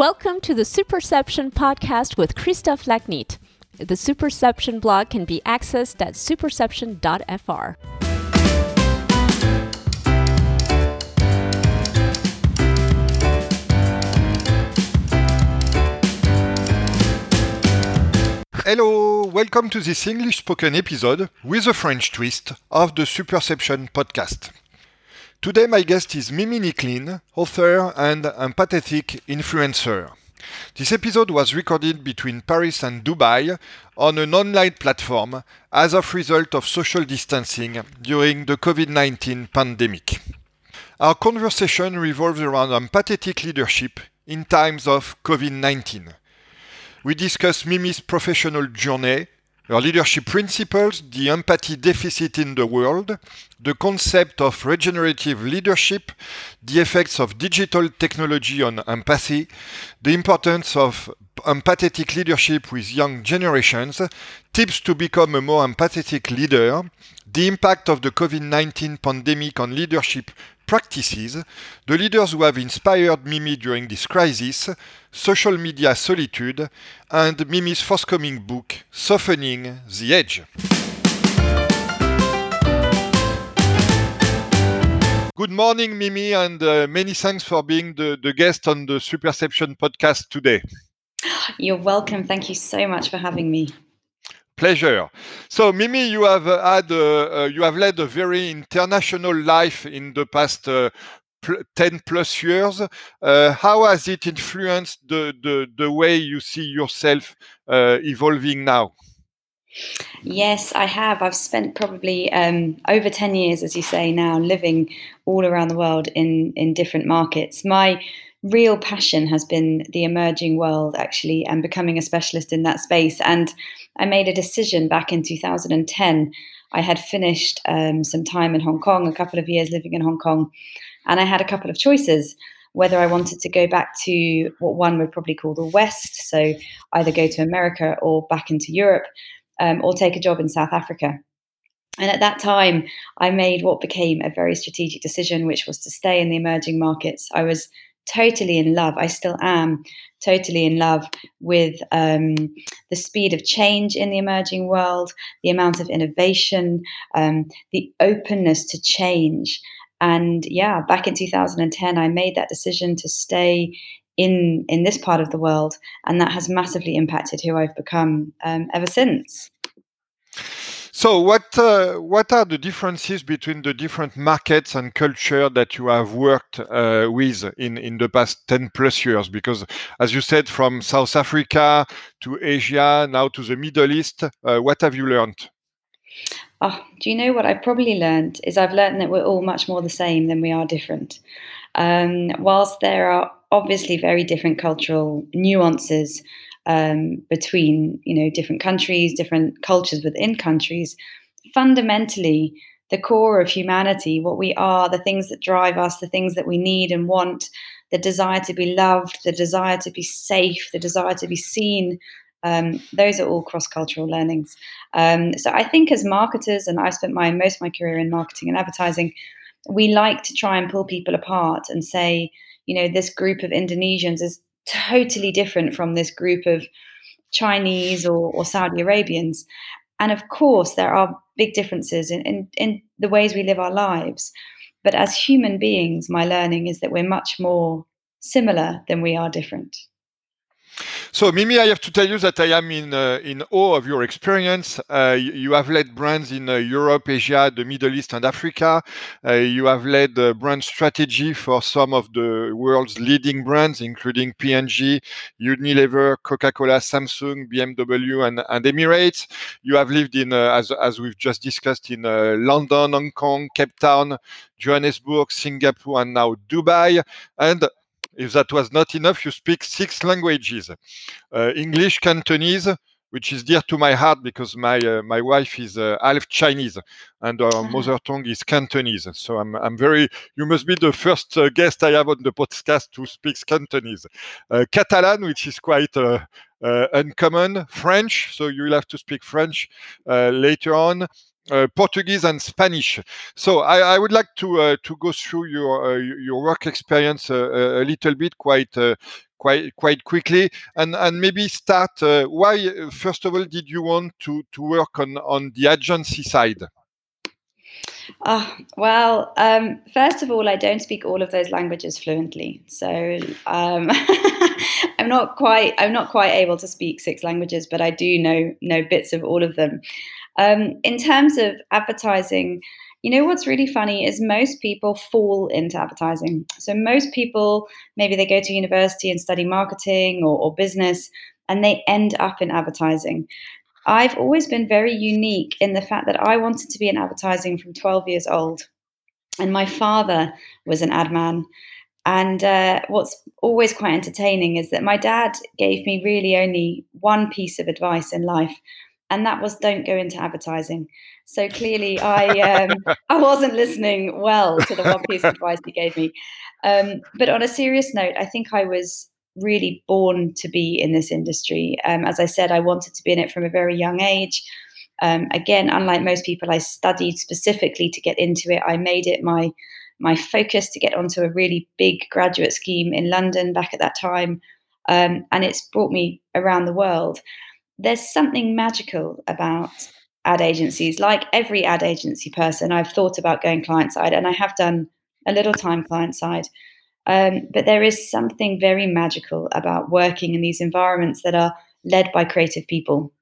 Welcome to the Superception podcast with Christophe Lachnitt. The Superception blog can be accessed at superception.fr. Hello, welcome to this English spoken episode with a French twist of the Superception podcast. Today, my guest is Mimi Nicklin, author and empathetic influencer. This episode was recorded between Paris and Dubai on an online platform as a result of social distancing during the COVID 19 pandemic. Our conversation revolves around empathetic leadership in times of COVID 19. We discuss Mimi's professional journey, her leadership principles, the empathy deficit in the world, the concept of regenerative leadership, the effects of digital technology on empathy, the importance of empathetic leadership with young generations, tips to become a more empathetic leader, the impact of the COVID 19 pandemic on leadership practices, the leaders who have inspired Mimi during this crisis, social media solitude, and Mimi's forthcoming book, Softening the Edge. Good morning, Mimi, and uh, many thanks for being the, the guest on the Superception podcast today. You're welcome. Thank you so much for having me. Pleasure. So, Mimi, you have uh, had uh, uh, you have led a very international life in the past uh, pl- ten plus years. Uh, how has it influenced the the, the way you see yourself uh, evolving now? Yes, I have. I've spent probably um, over 10 years, as you say now, living all around the world in, in different markets. My real passion has been the emerging world, actually, and becoming a specialist in that space. And I made a decision back in 2010. I had finished um, some time in Hong Kong, a couple of years living in Hong Kong, and I had a couple of choices whether I wanted to go back to what one would probably call the West, so either go to America or back into Europe um, or take a job in South Africa. And at that time, I made what became a very strategic decision, which was to stay in the emerging markets. I was totally in love. I still am totally in love with um, the speed of change in the emerging world, the amount of innovation, um, the openness to change. And yeah, back in 2010, I made that decision to stay in in this part of the world, and that has massively impacted who I've become um, ever since. So, what uh, what are the differences between the different markets and culture that you have worked uh, with in in the past ten plus years? Because, as you said, from South Africa to Asia, now to the Middle East, uh, what have you learned? Oh, do you know what I've probably learned is I've learned that we're all much more the same than we are different. Um, whilst there are obviously very different cultural nuances um, between you know different countries, different cultures within countries. Fundamentally, the core of humanity, what we are, the things that drive us, the things that we need and want, the desire to be loved, the desire to be safe, the desire to be seen. Um, those are all cross-cultural learnings. Um, so I think as marketers, and I've spent my most of my career in marketing and advertising, we like to try and pull people apart and say, you know, this group of Indonesians is totally different from this group of Chinese or, or Saudi Arabians. And of course, there are big differences in, in, in the ways we live our lives. But as human beings, my learning is that we're much more similar than we are different. So, Mimi, I have to tell you that I am in uh, in awe of your experience. Uh, you, have led brands in uh, Europe, Asia, the Middle East, and Africa. Uh, you have led brand strategy for some of the world's leading brands, including P&G, Unilever, Coca-Cola, Samsung, BMW, and, and Emirates. You have lived in, uh, as as we've just discussed, in uh, London, Hong Kong, Cape Town, Johannesburg, Singapore, and now Dubai. And if that was not enough, you speak six languages uh, English, Cantonese, which is dear to my heart because my uh, my wife is uh, half Chinese and our uh-huh. mother tongue is Cantonese. So I'm I'm very. You must be the first uh, guest I have on the podcast who speaks Cantonese, uh, Catalan, which is quite. Uh, uncommon French, so you will have to speak French later on. Uh, Portuguese and Spanish. So I, I would like to uh, to go through your uh, your work experience a little bit, quite quite quite quickly, and and maybe start. Uh, why, first of all, did you want to to work on on the agency side? Oh, well, um, first of all, I don't speak all of those languages fluently, so um, I'm not quite I'm not quite able to speak six languages, but I do know know bits of all of them. Um, in terms of advertising, you know what's really funny is most people fall into advertising. So most people maybe they go to university and study marketing or, or business, and they end up in advertising. I've always been very unique in the fact that I wanted to be in advertising from 12 years old. And my father was an ad man. And uh, what's always quite entertaining is that my dad gave me really only one piece of advice in life, and that was don't go into advertising. So clearly, I um, I wasn't listening well to the one piece of advice he gave me. Um, but on a serious note, I think I was really born to be in this industry. Um, as I said, I wanted to be in it from a very young age. Um, again, unlike most people, I studied specifically to get into it. I made it my my focus to get onto a really big graduate scheme in London back at that time, um, and it's brought me around the world. There's something magical about ad agencies. Like every ad agency person, I've thought about going client side, and I have done a little time client side. Um, but there is something very magical about working in these environments that are led by creative people.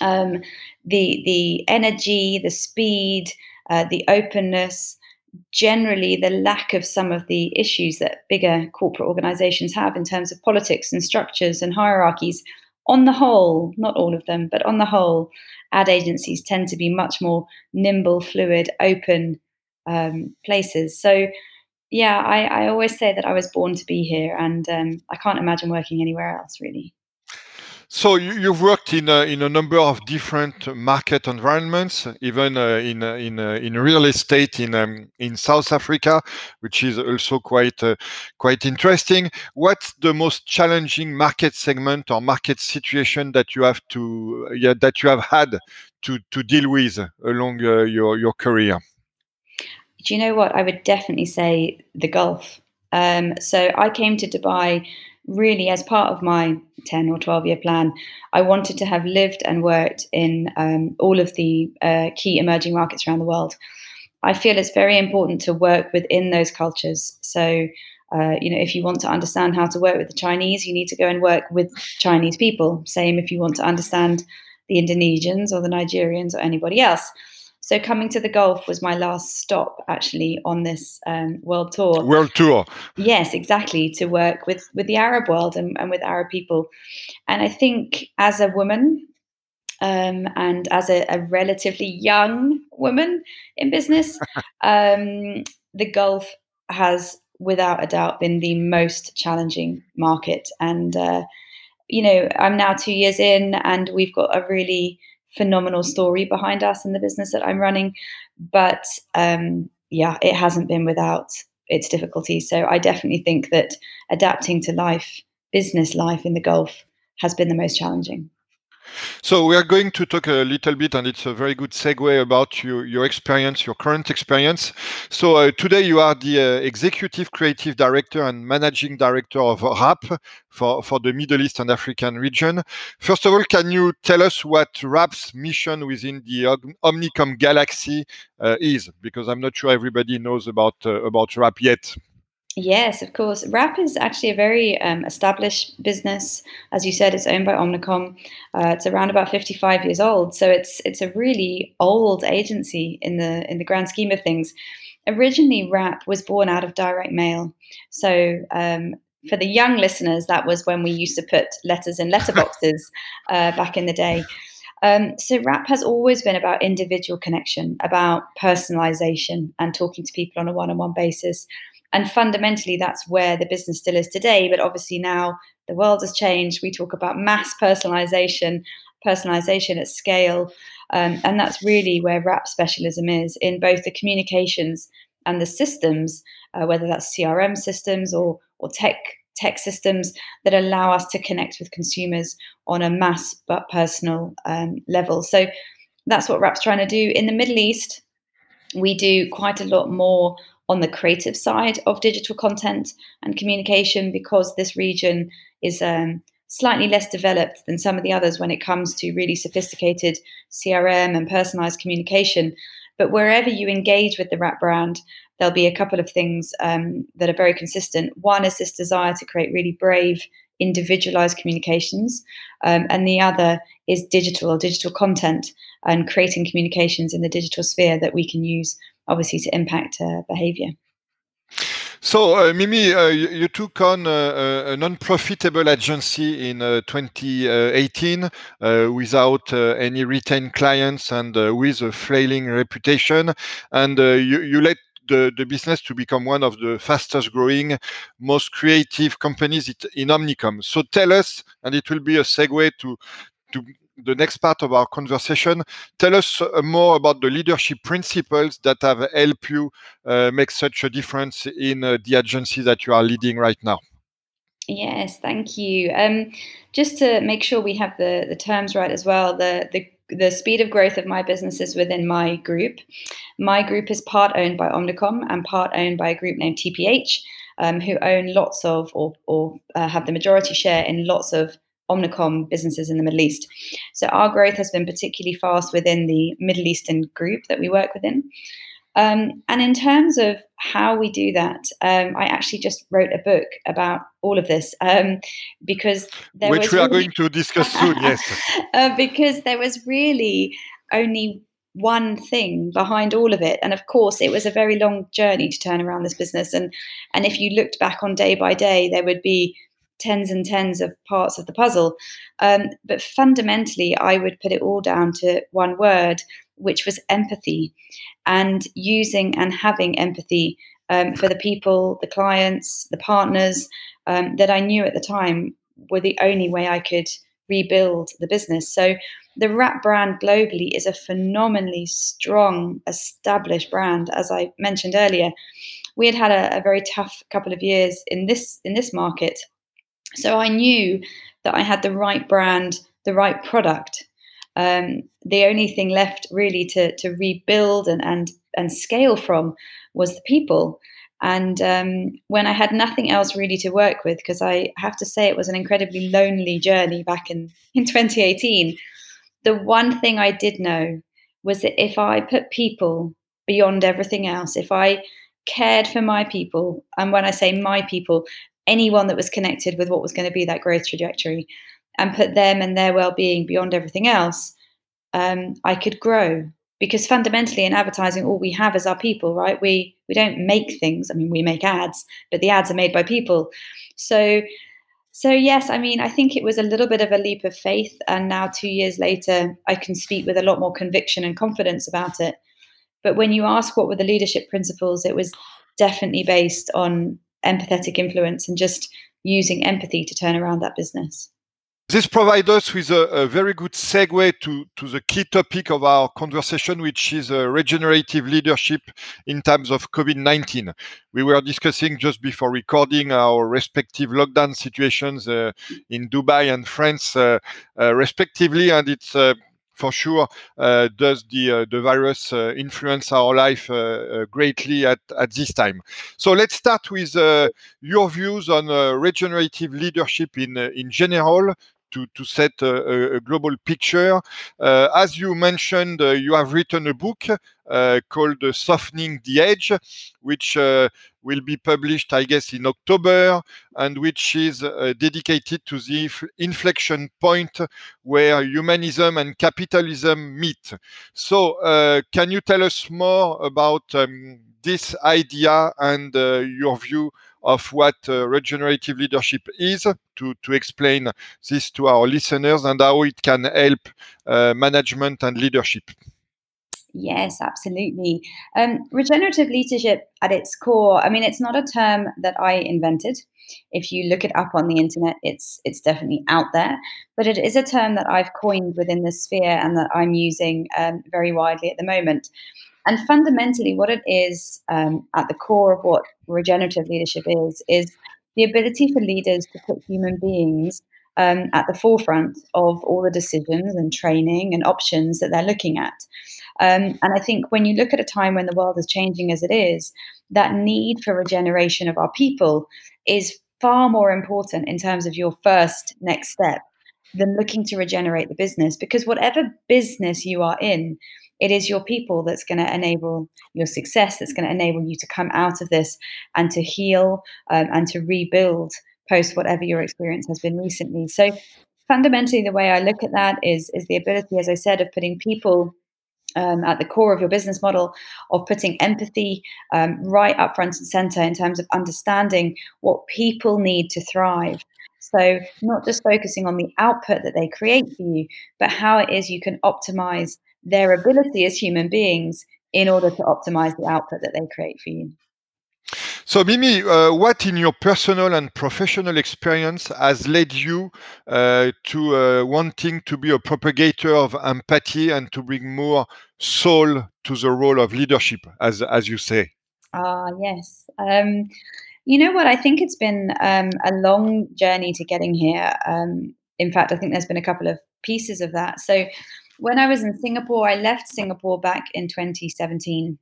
Um, the the energy, the speed, uh, the openness, generally the lack of some of the issues that bigger corporate organizations have in terms of politics and structures and hierarchies. On the whole, not all of them, but on the whole, ad agencies tend to be much more nimble, fluid, open um, places. So yeah, I, I always say that I was born to be here, and um, I can't imagine working anywhere else really. So you, have worked in in a number of different market environments, even uh, in uh, in uh, in real estate in um, in South Africa, which is also quite uh, quite interesting. What's the most challenging market segment or market situation that you have to yeah, that you have had to to deal with along uh, your your career? do you know what? I would definitely say the Gulf. Um, so I came to Dubai really as part of my 10 or 12 year plan. I wanted to have lived and worked in um, all of the uh, key emerging markets around the world. I feel it's very important to work within those cultures. So, uh, you know, if you want to understand how to work with the Chinese, you need to go and work with Chinese people. Same if you want to understand the Indonesians or the Nigerians or anybody else. So coming to the Gulf was my last stop actually on this um, world tour. World tour. Yes, exactly. To work with with the Arab world and, and with Arab people, and I think as a woman. Um, and as a, a, relatively young woman in business, um, the Gulf has, without a doubt, been the most challenging market. And uh, you know, I'm now two years in, and we've got a really phenomenal story behind us in the business that I'm running. But um, yeah, it hasn't been without its difficulties. So I definitely think that adapting to life, business life in the Gulf, has been the most challenging. So we are going to talk a little bit, and it's a very good segue about your, your experience, your current experience. So uh, today you are the uh, executive creative director and managing director of Rapp for, for the Middle East and African region. First of all, can you tell us what Rapp's mission within the Omnicom Galaxy uh, is? Because I'm not sure everybody knows about uh, about Rapp yet. Yes, of course. Rapp is actually a very um, established business. As you said, it's owned by Omnicom. Uh, it's around about 55 years old, so it's it's a really old agency in the in the grand scheme of things. Originally, Rapp was born out of direct mail. So um, for the young listeners, that was when we used to put letters in letterboxes uh, back in the day. Um, so Rapp has always been about individual connection, about personalization, and talking to people on a one-on-one basis. And fundamentally, that's where the business still is today. But obviously, now the world has changed. We talk about mass personalization, personalization at scale. Um, and that's really where Rapp specialism is in both the communications and the systems, uh, whether that's CRM systems or, or tech tech systems that allow us to connect with consumers on a mass but personal um, level. So that's what Rapp's trying to do. In the Middle East, we do quite a lot more on the creative side of digital content and communication because this region is um, slightly less developed than some of the others when it comes to really sophisticated CRM and personalized communication. But wherever you engage with the Rapp brand, there'll be a couple of things um, that are very consistent. One is this desire to create really brave, individualized communications, um, and the other is digital or digital content and creating communications in the digital sphere that we can use, obviously, to impact behavior. So, uh, Mimi, uh, you, you, took on uh, uh a non-profitable agency in uh, 2018 uh, without any retained clients and with a flailing reputation, and you, you let the, the, business to become one of the fastest growing, most creative companies in Omnicom. So tell us, and it will be a segue to to the next part of our conversation. Tell us uh, more about the leadership principles that have helped you uh, make such a difference in uh, the agency that you are leading right now. Yes, thank you. Um, just to make sure we have the, the terms right as well, the, the the speed of growth of my business is within my group. My group is part owned by Omnicom and part owned by a group named TPH, um, who own lots of or, or uh, have the majority share in lots of Omnicom businesses in the Middle East. So our growth has been particularly fast within the Middle Eastern group that we work within. Um, and in terms of how we do that, um, I actually just wrote a book about all of this um, because which we are really... going to discuss soon. Yes, uh, because there was really only one thing behind all of it and of course it was a very long journey to turn around this business and and if you looked back on day by day there would be tens and tens of parts of the puzzle. Um, but fundamentally, I would put it all down to one word, which was empathy, and using and having empathy um, for the people, the clients, the partners um, that I knew at the time were the only way I could rebuild the business. So the Rapp brand globally is a phenomenally strong, established brand, as I mentioned earlier. We had had a, a very tough couple of years in this in this market, so I knew that I had the right brand, the right product. Um, the only thing left really to, to rebuild and, and, and scale from was the people. And um, when I had nothing else really to work with, because I have to say it was an incredibly lonely journey back in, in 2018, the one thing I did know was that if I put people beyond everything else, if I cared for my people, and when I say my people, anyone that was connected with what was going to be that growth trajectory and put them and their well-being beyond everything else um, i could grow. Because fundamentally in advertising all we have is our people right? We we don't make things. I mean we make ads but the ads are made by people. So so yes i mean i think it was a little bit of a leap of faith and now 2 years later i can speak with a lot more conviction and confidence about it. But when you ask what were the leadership principles it was definitely based on empathetic influence and just using empathy to turn around that business. This provides us with a, a, very good segue to, to the key topic of our conversation, which is uh, regenerative leadership in times of COVID 19. We were discussing just before recording our respective lockdown situations uh, in Dubai and France, uh, uh respectively, and it's uh, for sure uh, does the uh, the virus uh, influence our life greatly at, at this time. So let's start with your views on regenerative leadership in in general to, to set a, a global picture. Uh, as you mentioned, uh, you have written a book uh, called Softening the Edge, which will be published, I guess, in October, and which is uh, dedicated to the inflection point where humanism and capitalism meet. So, uh, can you tell us more about um, this idea and uh, your view of what uh, regenerative leadership is to, to explain this to our listeners and how it can help uh, management and leadership. Yes, absolutely. Um, regenerative leadership at its core, I mean, it's not a term that I invented. If you look it up on the internet, it's it's definitely out there. But it is a term that I've coined within the sphere and that I'm using um, very widely at the moment. And fundamentally, what it is um, at the core of what regenerative leadership is, is the ability for leaders to put human beings um, at the forefront of all the decisions and training and options that they're looking at. Um, and I think when you look at a time when the world is changing as it is, that need for regeneration of our people is far more important in terms of your first next step than looking to regenerate the business because whatever business you are in it is your people that's going to enable your success that's going to enable you to come out of this and to heal um, and to rebuild post whatever your experience has been recently so fundamentally the way i look at that is is the ability as i said of putting people um, at the core of your business model of putting empathy um, right up front and center in terms of understanding what people need to thrive. So, not just focusing on the output that they create for you, but how it is you can optimize their ability as human beings in order to optimize the output that they create for you. So, Mimi, uh, what in your personal and professional experience has led you uh, to uh, wanting to be a propagator of empathy and to bring more soul to the role of leadership, as as you say? Ah, yes. Um, you know what? I think it's been um, a long journey to getting here. Um, in fact, I think there's been a couple of pieces of that. So, when I was in Singapore, I left Singapore back in 2017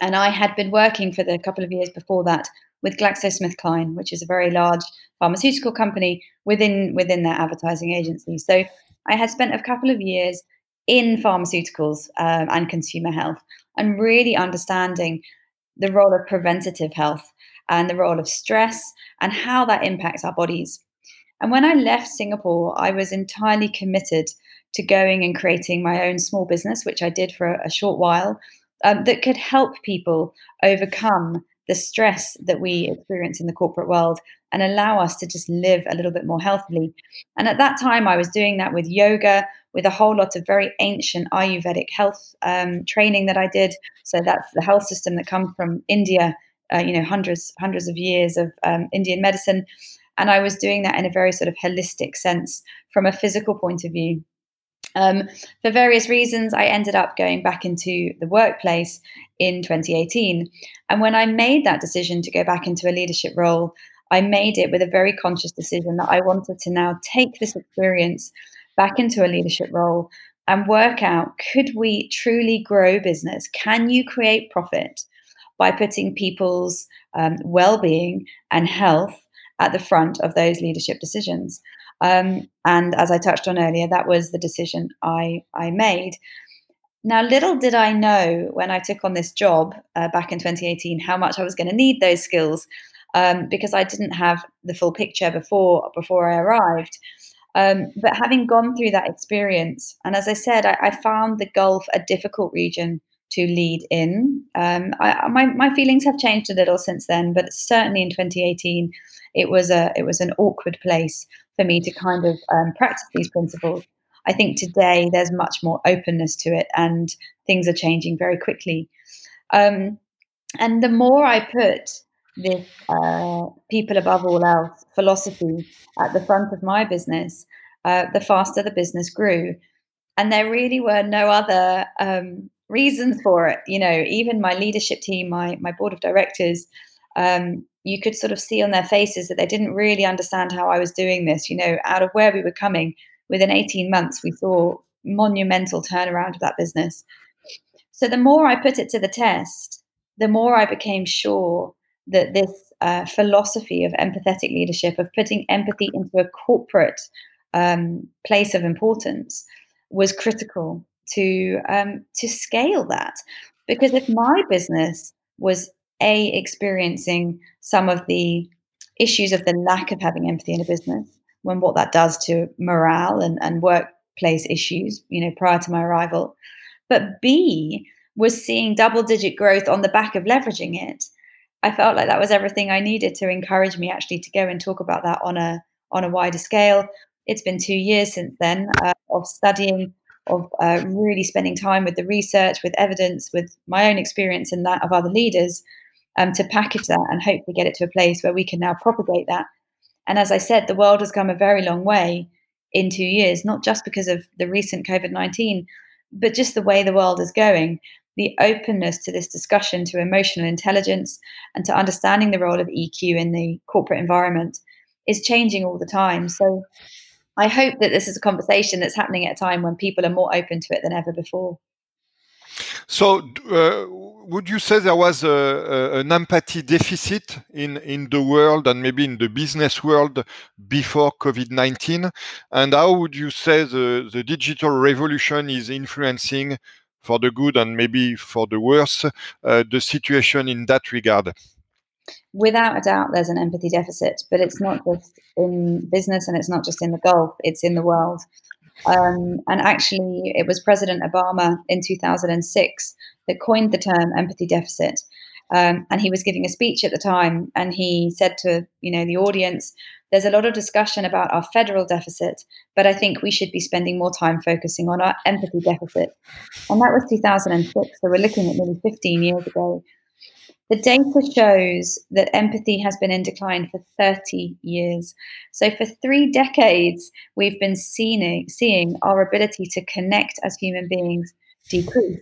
and I had been working for the couple of years before that with GlaxoSmithKline, which is a very large pharmaceutical company within within their advertising agency. So I had spent a couple of years in pharmaceuticals um, and consumer health, and really understanding the role of preventative health and the role of stress and how that impacts our bodies. And when I left Singapore, I was entirely committed to going and creating my own small business, which I did for a, a short while, um, that could help people overcome the stress that we experience in the corporate world and allow us to just live a little bit more healthily. And at that time, I was doing that with yoga, with a whole lot of very ancient Ayurvedic health um, training that I did. So that's the health system that comes from India, uh, you know, hundreds hundreds of years of um, Indian medicine. And I was doing that in a very sort of holistic sense from a physical point of view. Um, for various reasons, I ended up going back into the workplace in 2018. And when I made that decision to go back into a leadership role, I made it with a very conscious decision that I wanted to now take this experience back into a leadership role and work out could we truly grow business? Can you create profit by putting people's um, well being and health at the front of those leadership decisions? Um, and as I touched on earlier, that was the decision I, I made. Now, little did I know when I took on this job uh, back in 2018 how much I was going to need those skills um, because I didn't have the full picture before before I arrived. Um, but having gone through that experience, and as I said, I, I found the Gulf a difficult region to lead in. Um, I, my my feelings have changed a little since then, but certainly in 2018, it was a it was an awkward place for me to kind of um, practice these principles. I think today there's much more openness to it, and things are changing very quickly. Um, and the more I put this uh, people above all else philosophy at the front of my business, uh, the faster the business grew. And there really were no other um, reasons for it. You know, even my leadership team, my my board of directors, um, you could sort of see on their faces that they didn't really understand how I was doing this. You know, out of where we were coming, within 18 months, we saw monumental turnaround of that business. So the more I put it to the test, the more I became sure that this uh, philosophy of empathetic leadership, of putting empathy into a corporate um, place of importance, was critical to um, to scale that. Because if my business was a experiencing some of the issues of the lack of having empathy in a business when what that does to morale and, and workplace issues you know prior to my arrival but b was seeing double digit growth on the back of leveraging it i felt like that was everything i needed to encourage me actually to go and talk about that on a on a wider scale it's been two years since then uh, of studying of uh, really spending time with the research with evidence with my own experience and that of other leaders um, to package that and hopefully get it to a place where we can now propagate that. And as I said, the world has come a very long way in two years, not just because of the recent COVID 19, but just the way the world is going. The openness to this discussion, to emotional intelligence, and to understanding the role of EQ in the corporate environment is changing all the time. So I hope that this is a conversation that's happening at a time when people are more open to it than ever before. So, uh, would you say there was a, a, an empathy deficit in, in the world and maybe in the business world before COVID 19? And how would you say the, the digital revolution is influencing for the good and maybe for the worse uh, the situation in that regard? Without a doubt, there's an empathy deficit, but it's not just in business and it's not just in the Gulf, it's in the world. Um, and actually, it was President Obama in 2006 that coined the term empathy deficit. Um, and he was giving a speech at the time, and he said to you know the audience, "There's a lot of discussion about our federal deficit, but I think we should be spending more time focusing on our empathy deficit." And that was 2006, so we're looking at nearly 15 years ago. The data shows that empathy has been in decline for 30 years. So, for three decades, we've been seeing, seeing our ability to connect as human beings decrease.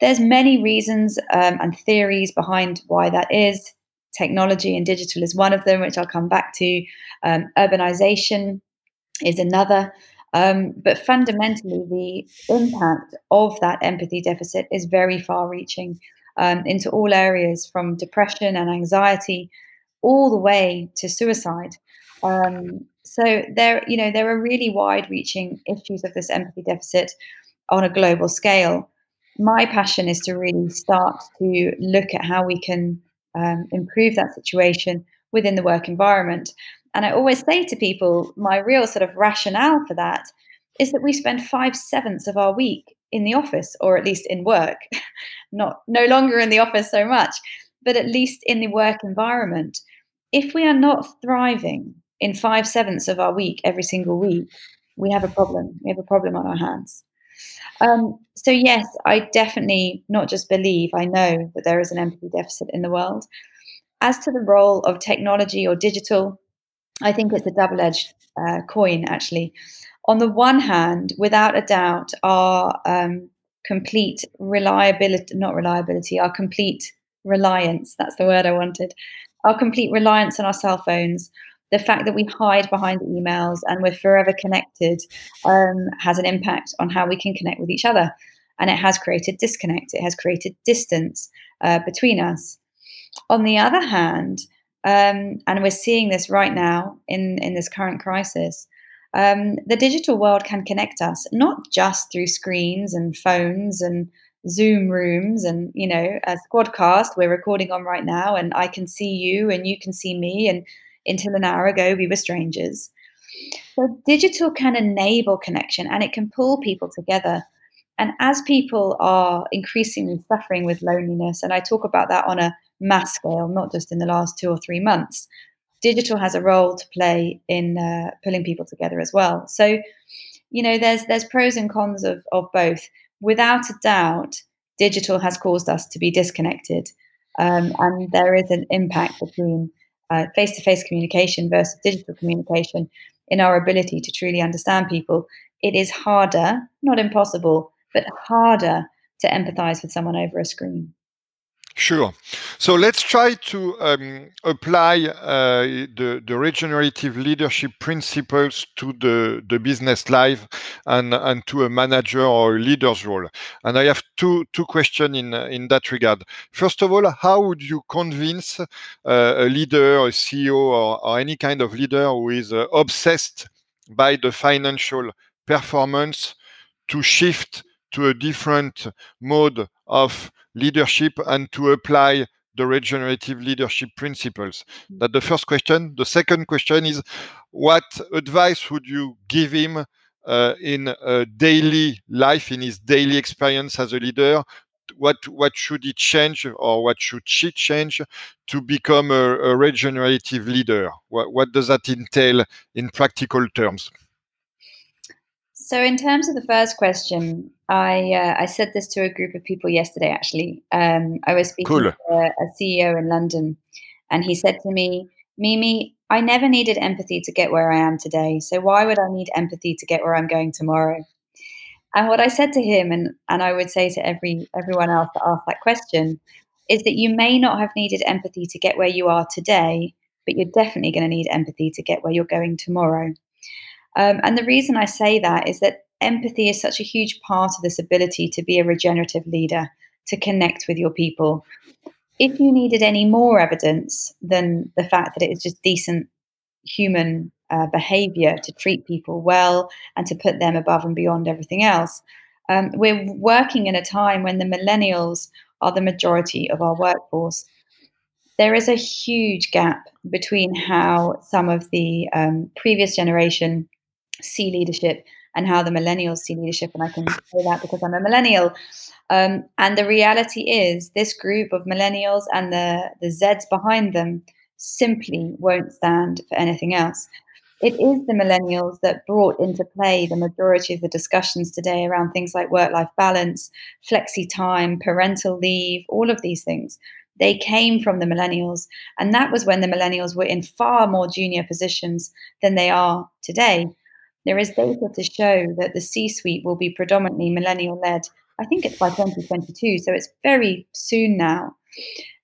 There's many reasons um, and theories behind why that is. Technology and digital is one of them, which I'll come back to. Um, urbanization is another. Um, but fundamentally, the impact of that empathy deficit is very far reaching um, into all areas from depression and anxiety all the way to suicide. Um, so there, you know, there are really wide-reaching issues of this empathy deficit on a global scale. My passion is to really start to look at how we can um, improve that situation within the work environment. And I always say to people, my real sort of rationale for that is that we spend five sevenths of our week in the office or at least in work. Not no longer in the office so much but at least in the work environment. If we are not thriving in five sevenths of our week every single week we have a problem. We have a problem on our hands. Um, so yes i definitely not just believe i know that there is an empathy deficit in the world. As to the role of technology or digital i think it's a double-edged uh, coin actually on the one hand, without a doubt, our um, complete reliability, not reliability, our complete reliance, that's the word I wanted, our complete reliance on our cell phones, the fact that we hide behind emails and we're forever connected um, has an impact on how we can connect with each other. And it has created disconnect, it has created distance uh, between us. On the other hand, um, and we're seeing this right now in, in this current crisis, um, the digital world can connect us not just through screens and phones and Zoom rooms and you know a SquadCast we're recording on right now, and I can see you and you can see me, and until an hour ago we were strangers. So digital can enable connection and it can pull people together. And as people are increasingly suffering with loneliness, and I talk about that on a mass scale, not just in the last two or three months, digital has a role to play in uh, pulling people together as well. So, you know, there's there's pros and cons of of both. Without a doubt, digital has caused us to be disconnected, um, and there is an impact between face to face communication versus digital communication in our ability to truly understand people. It is harder, not impossible, but harder to empathize with someone over a screen. Sure. So let's try to um, apply uh, the, the regenerative leadership principles to the, the business life and, and to a manager or a leader's role. And I have two, two questions in, in that regard. First of all, how would you convince uh, a leader, a CEO, or, or, any kind of leader who is uh, obsessed by the financial performance to shift to a different mode of leadership and to apply the regenerative leadership principles? Mm. That the first question. The second question is, what advice would you give him uh, in a daily life, in his daily experience as a leader? What what should he change, or what should she change to become a, a regenerative leader? What, what does that entail in practical terms? So, in terms of the first question, I uh, I said this to a group of people yesterday. Actually, um, I was speaking cool. to a, a CEO in London, and he said to me, "Mimi, I never needed empathy to get where I am today. So why would I need empathy to get where I'm going tomorrow?" And what I said to him, and and I would say to every everyone else that asked that question, is that you may not have needed empathy to get where you are today, but you're definitely going to need empathy to get where you're going tomorrow. Um, and the reason I say that is that empathy is such a huge part of this ability to be a regenerative leader, to connect with your people. If you needed any more evidence than the fact that it is just decent human uh, behavior to treat people well and to put them above and beyond everything else, um, we're working in a time when the millennials are the majority of our workforce. There is a huge gap between how some of the um, previous generation see leadership and how the millennials see leadership. And I can say that because I'm a millennial. Um, and the reality is, this group of millennials and the, the Zeds behind them simply won't stand for anything else. It is the millennials that brought into play the majority of the discussions today around things like work life balance, flexi time, parental leave, all of these things. They came from the millennials. And that was when the millennials were in far more junior positions than they are today. There is data to show that the C suite will be predominantly millennial led. I think it's by 2022, so it's very soon now.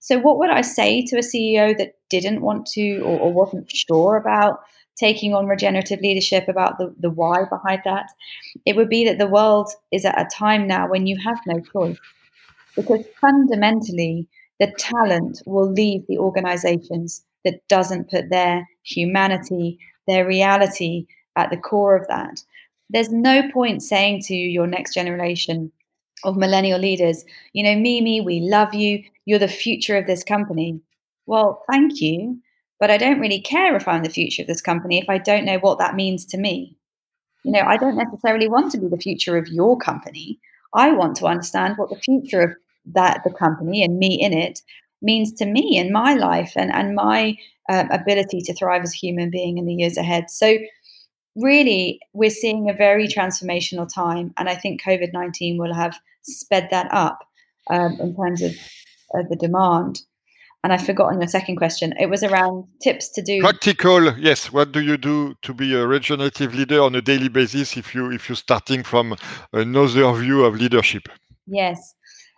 So, what would I say to a CEO that didn't want to or, or wasn't sure about taking on regenerative leadership, about the, the why behind that? It would be that the world is at a time now when you have no choice. Because fundamentally, the talent will leave the organizations that doesn't put their humanity, their reality, at the core of that. There's no point saying to your next generation of millennial leaders, you know, Mimi, we love you. You're the future of this company. Well, thank you. But I don't really care if I'm the future of this company if I don't know what that means to me. You know, I don't necessarily want to be the future of your company. I want to understand what the future of that the company and me in it means to me and my life and and my uh, ability to thrive as a human being in the years ahead. So really, we're seeing a very transformational time. And I think COVID 19 will have sped that up um, in terms of uh, the demand. And I've forgotten your second question. It was around tips to do practical. Yes, what do you do to be a regenerative leader on a daily basis if you if you're starting from another view of leadership? Yes,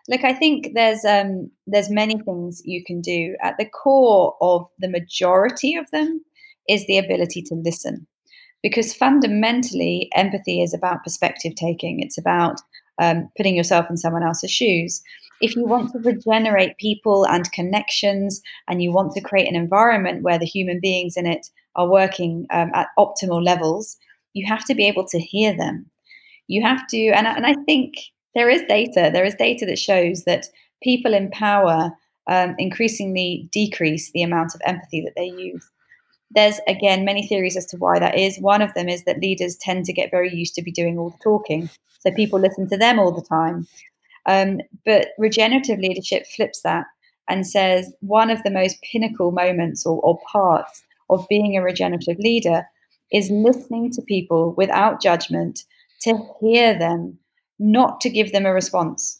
look, I think there's um, there's many things you can do. At the core of the majority of them is the ability to listen because fundamentally empathy is about perspective taking. It's about um, putting yourself in someone else's shoes. If you want to regenerate people and connections and you want to create an environment where the human beings in it are working um, at optimal levels you have to be able to hear them. You have to and, and i think there is data. There is data that shows that people in power um, increasingly decrease the amount of empathy that they use there's again many theories as to why that is. One of them is that leaders tend to get very used to be doing all the talking, so people listen to them all the time. Um, but regenerative leadership flips that and says one of the most pinnacle moments or, or parts of being a regenerative leader is listening to people without judgment, to hear them, not to give them a response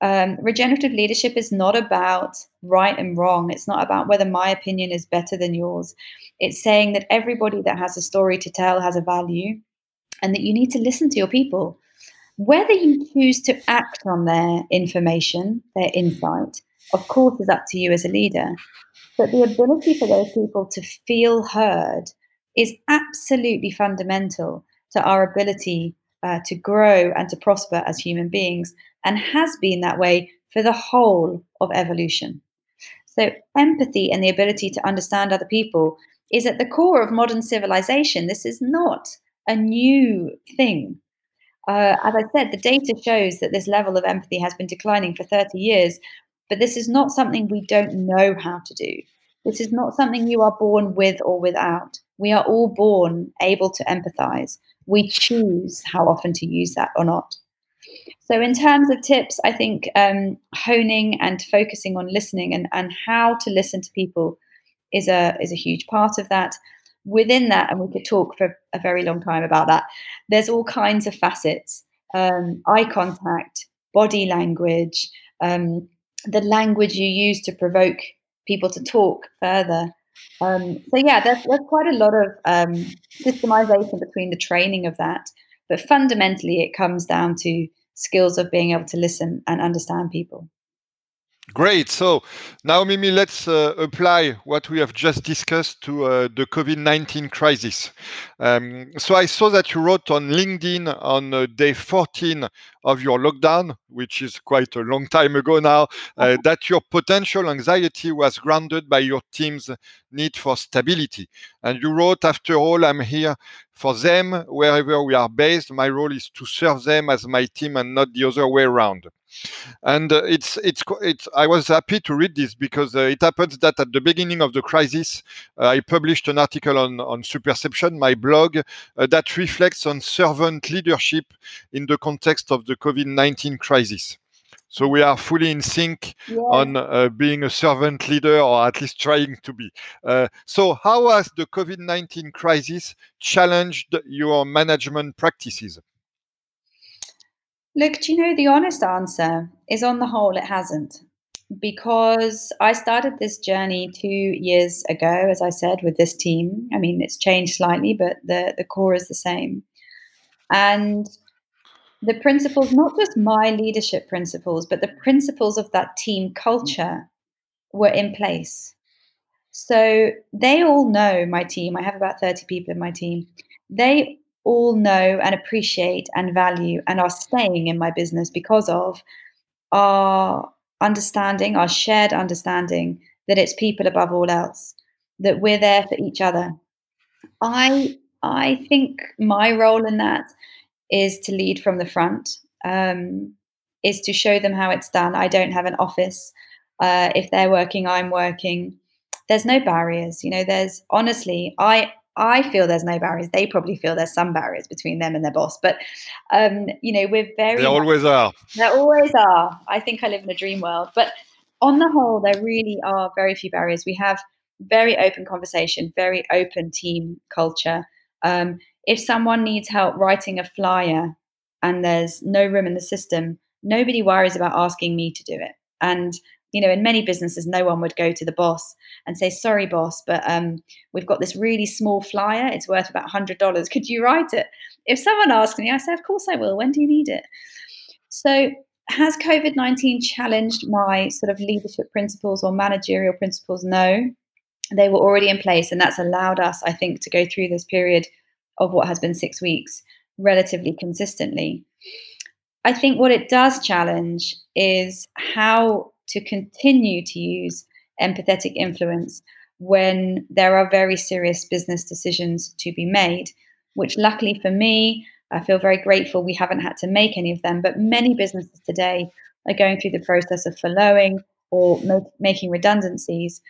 um, regenerative leadership is not about right and wrong. It's not about whether my opinion is better than yours. It's saying that everybody that has a story to tell has a value and that you need to listen to your people. Whether you choose to act on their information, their insight, of course, is up to you as a leader. But the ability for those people to feel heard is absolutely fundamental to our ability uh, to grow and to prosper as human beings and has been that way for the whole of evolution. So, empathy and the ability to understand other people is at the core of modern civilization. This is not a new thing. Uh, as I said, the data shows that this level of empathy has been declining for 30 years, but this is not something we don't know how to do. This is not something you are born with or without. We are all born able to empathize. We choose how often to use that or not. So, in terms of tips, I think um, honing and focusing on listening and, and how to listen to people is a is a huge part of that. Within that, and we could talk for a very long time about that. There's all kinds of facets: um, eye contact, body language, um, the language you use to provoke people to talk further. Um, so yeah, there's, there's quite a lot of um, systemization between the training of that, but fundamentally, it comes down to skills of being able to listen and understand people. Great. So now, Mimi, let's uh, apply what we have just discussed to uh, the COVID 19 crisis. Um, so I saw that you wrote on LinkedIn on uh, day 14 of your lockdown, which is quite a long time ago now, uh, uh-huh. that your potential anxiety was grounded by your team's need for stability. And you wrote, after all, I'm here for them wherever we are based. My role is to serve them as my team and not the other way around and uh, it's it's it's i was happy to read this because uh, it happens that at the beginning of the crisis uh, i published an article on on superception my blog uh, that reflects on servant leadership in the context of the covid-19 crisis. So we are fully in sync on uh, being a servant leader or at least trying to be. Uh, so how has the covid-19 crisis challenged your management practices Look, do you know the honest answer is on the whole, it hasn't. Because I started this journey two years ago, as I said, with this team. I mean, it's changed slightly, but the, the core is the same. And the principles, not just my leadership principles, but the principles of that team culture were in place. So they all know my team. I have about 30 people in my team. They all know and appreciate and value and are staying in my business because of our understanding, our shared understanding that it's people above all else, that we're there for each other. I I think my role in that is to lead from the front, um, is to show them how it's done. I don't have an office. Uh, if they're working, I'm working. There's no barriers. You know, there's honestly, I I feel there's no barriers. They probably feel there's some barriers between them and their boss. But um, you know, we're very There always are. There always are. I think I live in a dream world. But on the whole, there really are very few barriers. We have very open conversation, very open team culture. Um, if someone needs help writing a flyer and there's no room in the system, nobody worries about asking me to do it. And you know, in many businesses, no one would go to the boss and say, "Sorry, boss, but um, we've got this really small flyer. It's worth about hundred dollars. Could you write it?" If someone asks me, I say, "Of course I will. When do you need it?" So, has COVID nineteen challenged my sort of leadership principles or managerial principles? No, they were already in place, and that's allowed us, I think, to go through this period of what has been six weeks relatively consistently. I think what it does challenge is how to continue to use empathetic influence when there are very serious business decisions to be made, which luckily for me, I feel very grateful we haven't had to make any of them. But many businesses today are going through the process of furloughing or making redundancies.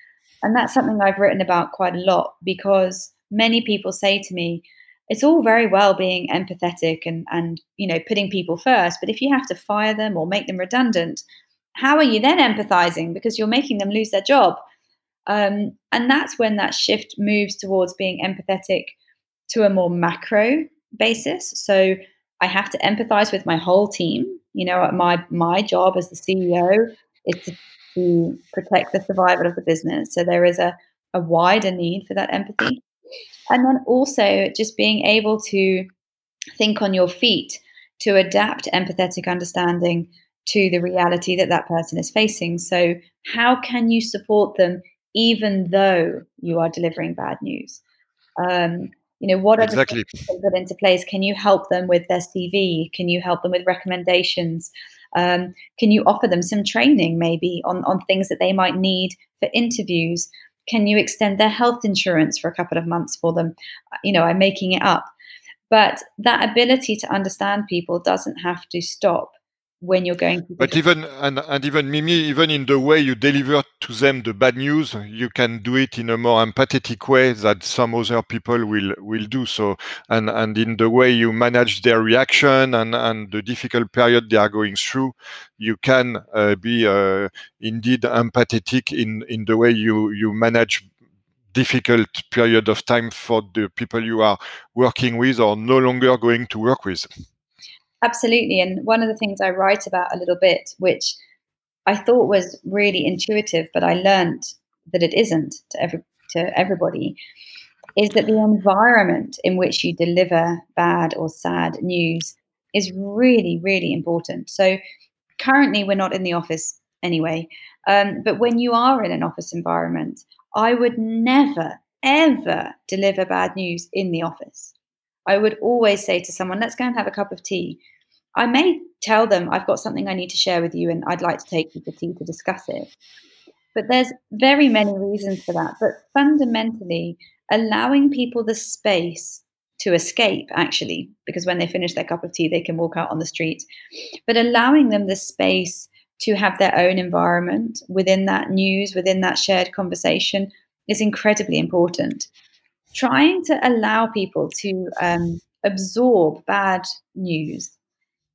And that's something I've written about quite a lot because many people say to me, it's all very well being empathetic and, and you know putting people first, but if you have to fire them or make them redundant, how are you then empathizing? Because you're making them lose their job. Um, and that's when that shift moves towards being empathetic to a more macro basis. So i have to empathize with my whole team. You know my my job as the ceo is to, to protect the survival of the business. So there is a, a wider need for that empathy. And then also just being able to think on your feet to adapt empathetic understanding to the reality that that person is facing. So, how can you support them even though you are delivering bad news? Um, you know, what are exactly. the things put into place? Can you help them with their CV? Can you help them with recommendations? Um, can you offer them some training maybe on, on things that they might need for interviews? Can you extend their health insurance for a couple of months for them? You know, I'm making it up. But that ability to understand people doesn't have to stop when you're going to but even and, and even mimi even in the way you deliver to them the bad news you can do it in a more empathetic way that some other people will will do. So and and in the way you manage their reaction and and the difficult period they are going through you can uh, be uh, indeed empathetic in in the way you you manage difficult period of time for the people you are working with or no longer going to work with Absolutely. And one of the things I write about a little bit, which I thought was really intuitive, but I learned that it isn't to every to everybody, is that the environment in which you deliver bad or sad news is really, really important. So currently we're not in the office anyway. Um, but when you are in an office environment, I would never, ever deliver bad news in the office. I would always say to someone, let's go and have a cup of tea. I may tell them I've got something I need to share with you and I'd like to take you to tea to discuss it. But there's very many reasons for that. But fundamentally, allowing people the space to escape, actually, because when they finish their cup of tea, they can walk out on the street, but allowing them the space to have their own environment within that news, within that shared conversation is incredibly important. Trying to allow people to um, absorb bad news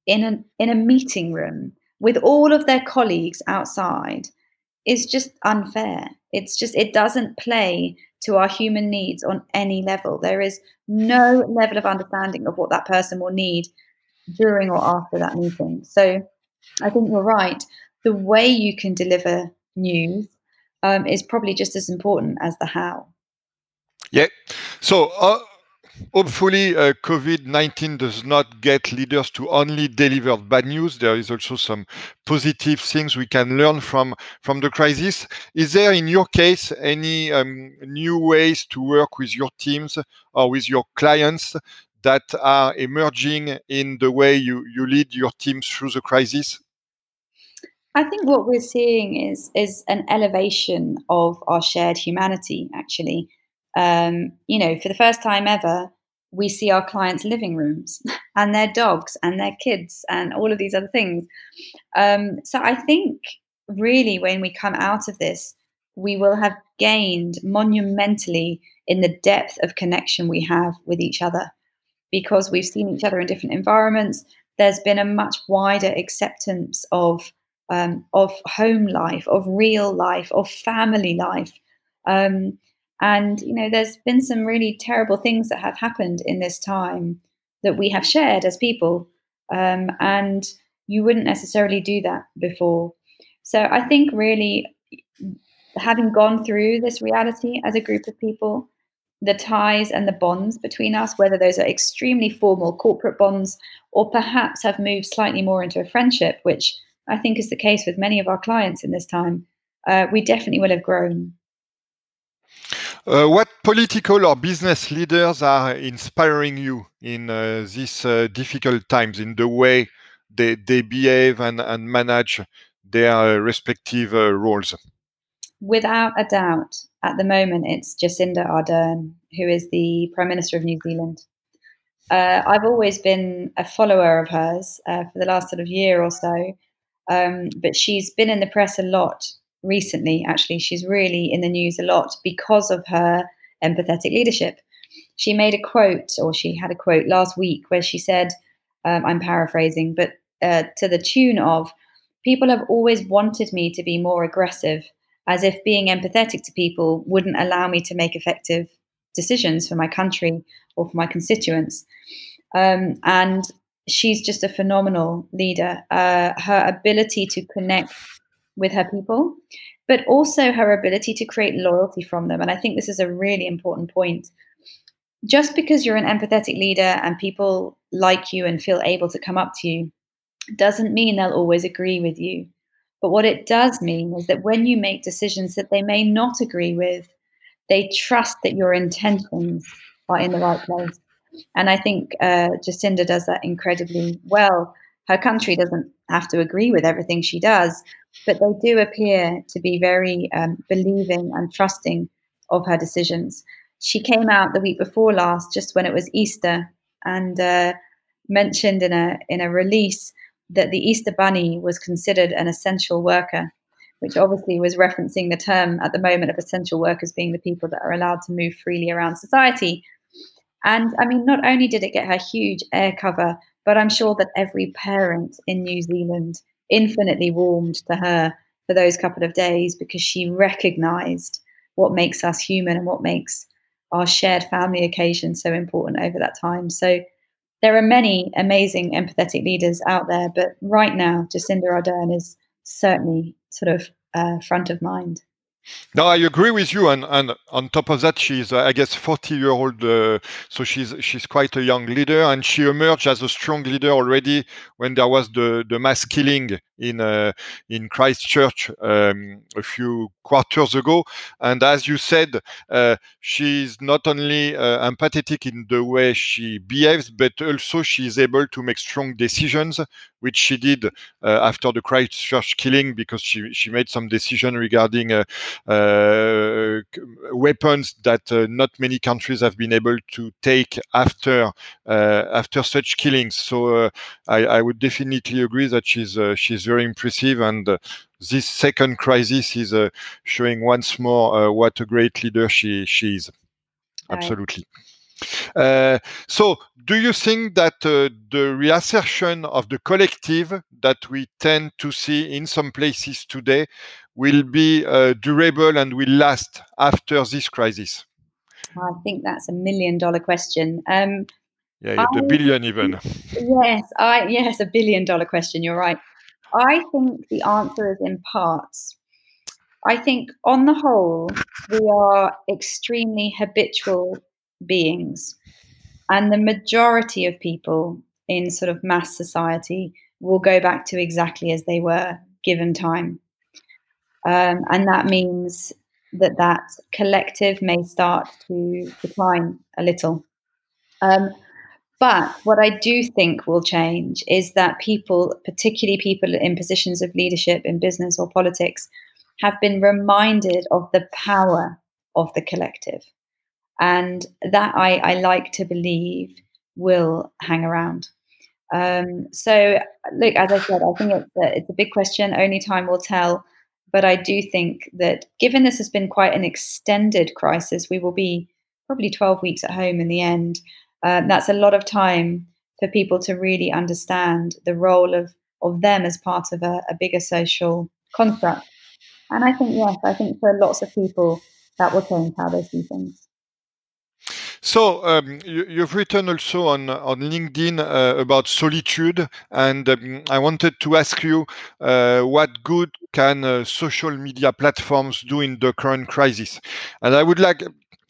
in, an, in a meeting room with all of their colleagues outside is just unfair. It's just, it doesn't play to our human needs on any level. There is no level of understanding of what that person will need during or after that meeting. So I think you're right. The way you can deliver news um, is probably just as important as the how. Yeah. So uh, hopefully uh, covid-19 does not get leaders to only deliver bad news. There is also some positive things we can learn from from the crisis. Is there in your case any um, new ways to work with your teams or with your clients that are emerging in the way you, you lead your teams through the crisis? I think what we're seeing is is an elevation of our shared humanity. Actually, um, you know, for the first time ever, we see our clients' living rooms and their dogs and their kids and all of these other things. Um, so I think really when we come out of this, we will have gained monumentally in the depth of connection we have with each other because we've seen each other in different environments. There's been a much wider acceptance of um, of home life, of real life, of family life. Um, and, you know, there's been some really terrible things that have happened in this time that we have shared as people. Um, and you wouldn't necessarily do that before. So I think really having gone through this reality as a group of people, the ties and the bonds between us, whether those are extremely formal corporate bonds or perhaps have moved slightly more into a friendship, which I think is the case with many of our clients in this time, uh, we definitely will have grown. Uh, what political or business leaders are inspiring you in uh, these uh, difficult times in the way they, they behave and, and manage their uh, respective uh, roles? Without a doubt, at the moment, it's Jacinda Ardern, who is the Prime Minister of New Zealand. I've always been a follower of hers for the last sort of year or so, um, but she's been in the press a lot recently, actually. She's really in the news a lot because of her empathetic leadership. She made a quote, or she had a quote last week where she said, um, I'm paraphrasing, but uh, to the tune of, People have always wanted me to be more aggressive, as if being empathetic to people wouldn't allow me to make effective decisions for my country or for my constituents. Um, and she's just a phenomenal leader. Uh, her ability to connect with her people, but also her ability to create loyalty from them. And I think this is a really important point. Just because you're an empathetic leader and people like you and feel able to come up to you doesn't mean they'll always agree with you. But what it does mean is that when you make decisions that they may not agree with, they trust that your intentions are in the right place. And I think uh, Jacinda does that incredibly well. Her country doesn't have to agree with everything she does, but they do appear to be very um, believing and trusting of her decisions. She came out the week before last, just when it was Easter, and uh, mentioned in a in a release that the Easter Bunny was considered an essential worker, which obviously was referencing the term at the moment of essential workers being the people that are allowed to move freely around society. And I mean, not only did it get her huge air cover, but I'm sure that every parent in New Zealand infinitely warmed to her for those couple of days because she recognized what makes us human and what makes our shared family occasion so important over that time. So there are many amazing empathetic leaders out there, but right now, Jacinda Ardern is certainly sort of uh, front of mind. No, I agree with you, and, and on top of that, she's uh, I guess forty year old, uh, so she's she's quite a young leader, and she emerged as a strong leader already when there was the the mass killing in uh, in Christchurch um, a few quarters ago. And as you said, uh, she's not only uh, empathetic in the way she behaves, but also she is able to make strong decisions, which she did uh, after the Christchurch killing, because she she made some decision regarding uh, uh, weapons that uh, not many countries have been able to take after after such killings. So I, I, would definitely agree that she's she's very impressive and uh, this second crisis is uh, showing once more uh, what a great leader she, she is. Absolutely. Uh, so, do you think that uh, the reassertion of the collective that we tend to see in some places today will be uh, durable and will last after this crisis? I think that's a million dollar question. Um, yeah, I, a billion even. Yes, I yes, a billion dollar question. You're right. I think the answer is in parts. I think, on the whole, we are extremely habitual beings. And the majority of people in sort of mass society will go back to exactly as they were given time. Um, and that means that that collective may start to decline a little. Um, but what I do think will change is that people, particularly people in positions of leadership in business or politics, have been reminded of the power of the collective. And that I, I like to believe will hang around. Um, so, look, as I said, I think it's a, it's a big question. Only time will tell. But I do think that given this has been quite an extended crisis, we will be probably 12 weeks at home in the end um, that's a lot of time for people to really understand the role of of them as part of a, a bigger social construct. And I think yes, I think for lots of people that will change how they see things. So um, you, have written also on on LinkedIn uh, about solitude, and um, I wanted to ask you uh, what good can uh, social media platforms do in the current crisis? And I would like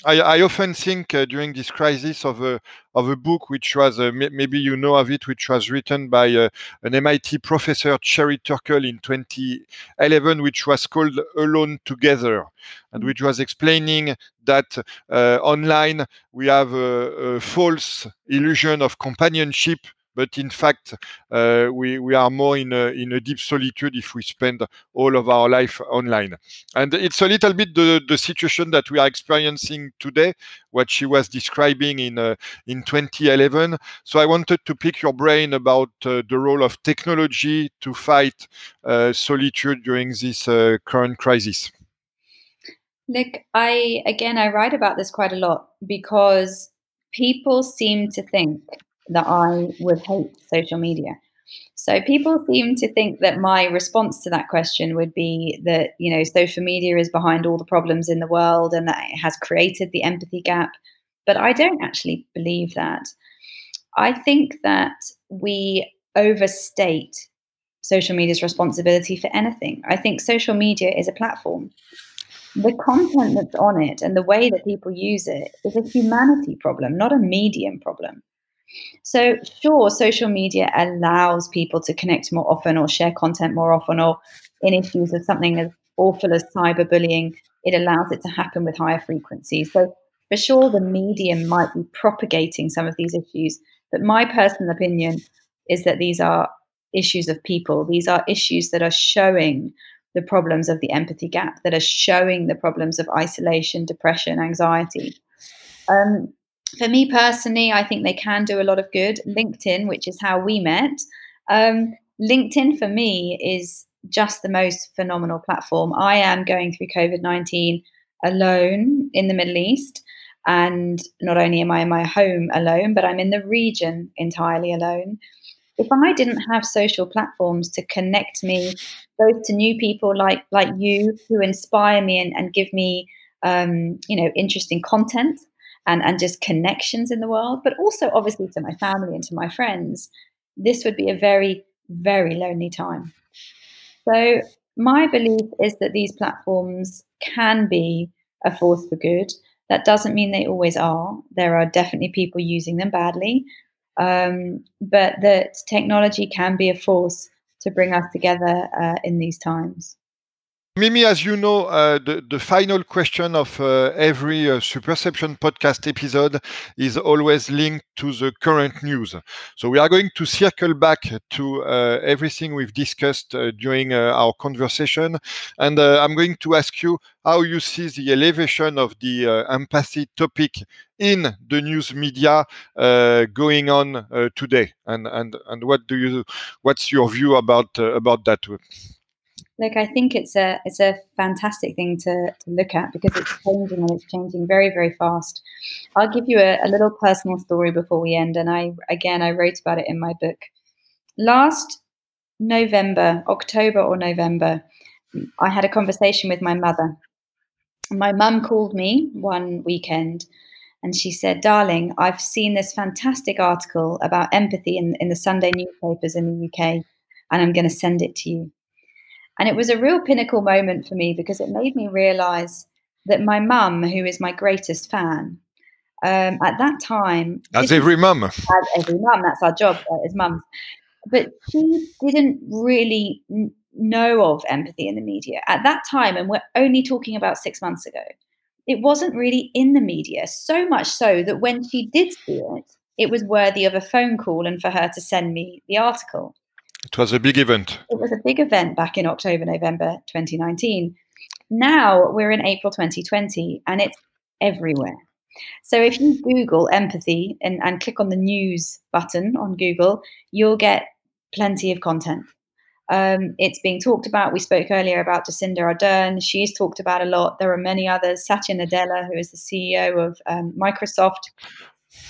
I, I, often think uh, during this crisis of a of a book which was uh, maybe you know of it, which was written by uh, an MIT professor Sherry Turkle in 2011, which was called Alone Together, and which was explaining that uh, online we have a, a false illusion of companionship but in fact, uh, we, we are more in a, in a deep solitude if we spend all of our life online. And it's a little bit the, the situation that we are experiencing today, what she was describing in, uh, in 2011. So I wanted to pick your brain about uh, the role of technology to fight uh, solitude during this uh, current crisis. Look, I again I write about this quite a lot because people seem to think that I would hate social media. So people seem to think that my response to that question would be that, you know, social media is behind all the problems in the world and that it has created the empathy gap. But I don't actually believe that. I think that we overstate social media's responsibility for anything. I think social media is a platform. The content that's on it and the way that people use it is a humanity problem, not a medium problem. So, sure, social media allows people to connect more often or share content more often, or in issues of something as awful as cyberbullying, it allows it to happen with higher frequencies. So, for sure, the medium might be propagating some of these issues, but my personal opinion is that these are issues of people. These are issues that are showing the problems of the empathy gap, that are showing the problems of isolation, depression, anxiety. Um, for me personally, I think they can do a lot of good. LinkedIn, which is how we met, um, LinkedIn for me is just the most phenomenal platform. I am going through COVID 19 alone in the Middle East. And not only am I in my home alone, but I'm in the region entirely alone. If I didn't have social platforms to connect me both to new people like like you who inspire me and, and give me um, you know interesting content and, and just connections in the world, but also obviously to my family and to my friends, this would be a very, very lonely time. So my belief is that these platforms can be a force for good. That doesn't mean they always are. There are definitely people using them badly, um, but that technology can be a force to bring us together uh, in these times. Mimi, as you know, uh, the, the final question of uh, every uh, Superception podcast episode is always linked to the current news. So we are going to circle back to uh, everything we've discussed uh, during uh, our conversation. And I'm going to ask you how you see the elevation of the empathy topic in the news media going on today. And, and, and what do you, what's your view about, about that? Look, I think it's a it's a fantastic thing to, to look at because it's changing and it's changing very very fast. I'll give you a, a little personal story before we end, and I again I wrote about it in my book. Last November, October or November, I had a conversation with my mother. My mum called me one weekend and she said, Darling, I've seen this fantastic article about empathy in, in the Sunday newspapers in the UK, and I'm going to send it to you. And it was a real pinnacle moment for me because it made me realize that my mum, who is my greatest fan, um, at that time. As every mum. As every mum, that's our job uh, as mums. But she didn't really n- know of empathy in the media at that time. And we're only talking about six months ago. It wasn't really in the media, so much so that when she did see it, it was worthy of a phone call and for her to send me the article. It was a big event. It was a big event back in October, November 2019. Now we're in April 2020 and it's everywhere. So if you Google empathy and, and click on the news button on Google, you'll get plenty of content. Um, it's being talked about. We spoke earlier about Jacinda Ardern. She's talked about a lot. There are many others. Satya Nadella, who is the CEO of um, Microsoft.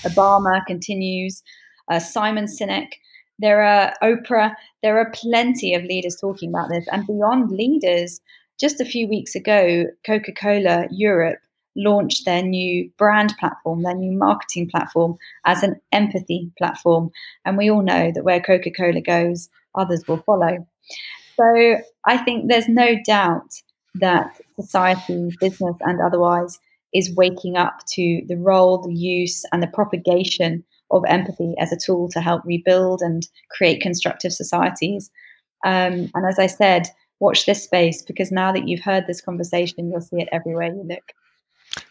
Obama continues. Uh, Simon Sinek. There are Oprah. There are plenty of leaders talking about this. And beyond leaders, just a few weeks ago, Coca Cola Europe launched their new brand platform, their new marketing platform as an empathy platform. And we all know that where Coca Cola goes, others will follow. So I think there's no doubt that society, business, and otherwise is waking up to the role, the use, and the propagation of empathy as a tool to help rebuild and create constructive societies. Um, and as I said, watch this space because now that you've heard this conversation, you'll see it everywhere you look.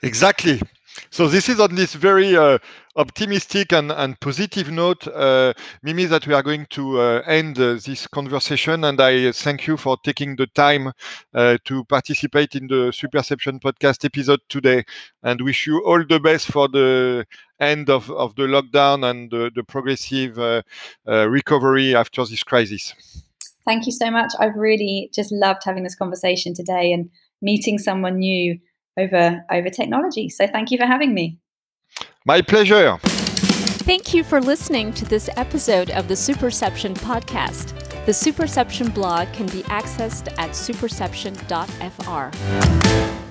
Exactly. So this is on this very uh, optimistic and, and positive note, uh, Mimi, that we are going to uh, end uh, this conversation. And I thank you for taking the time uh, to participate in the Superception podcast episode today, and wish you all the best for the end of, of the lockdown and the, the progressive uh, recovery after this crisis. Thank you so much. I've really just loved having this conversation today and meeting someone new over over technology. So thank you for having me. My pleasure. Thank you for listening to this episode of the Superception podcast. The Superception blog can be accessed at superception.fr.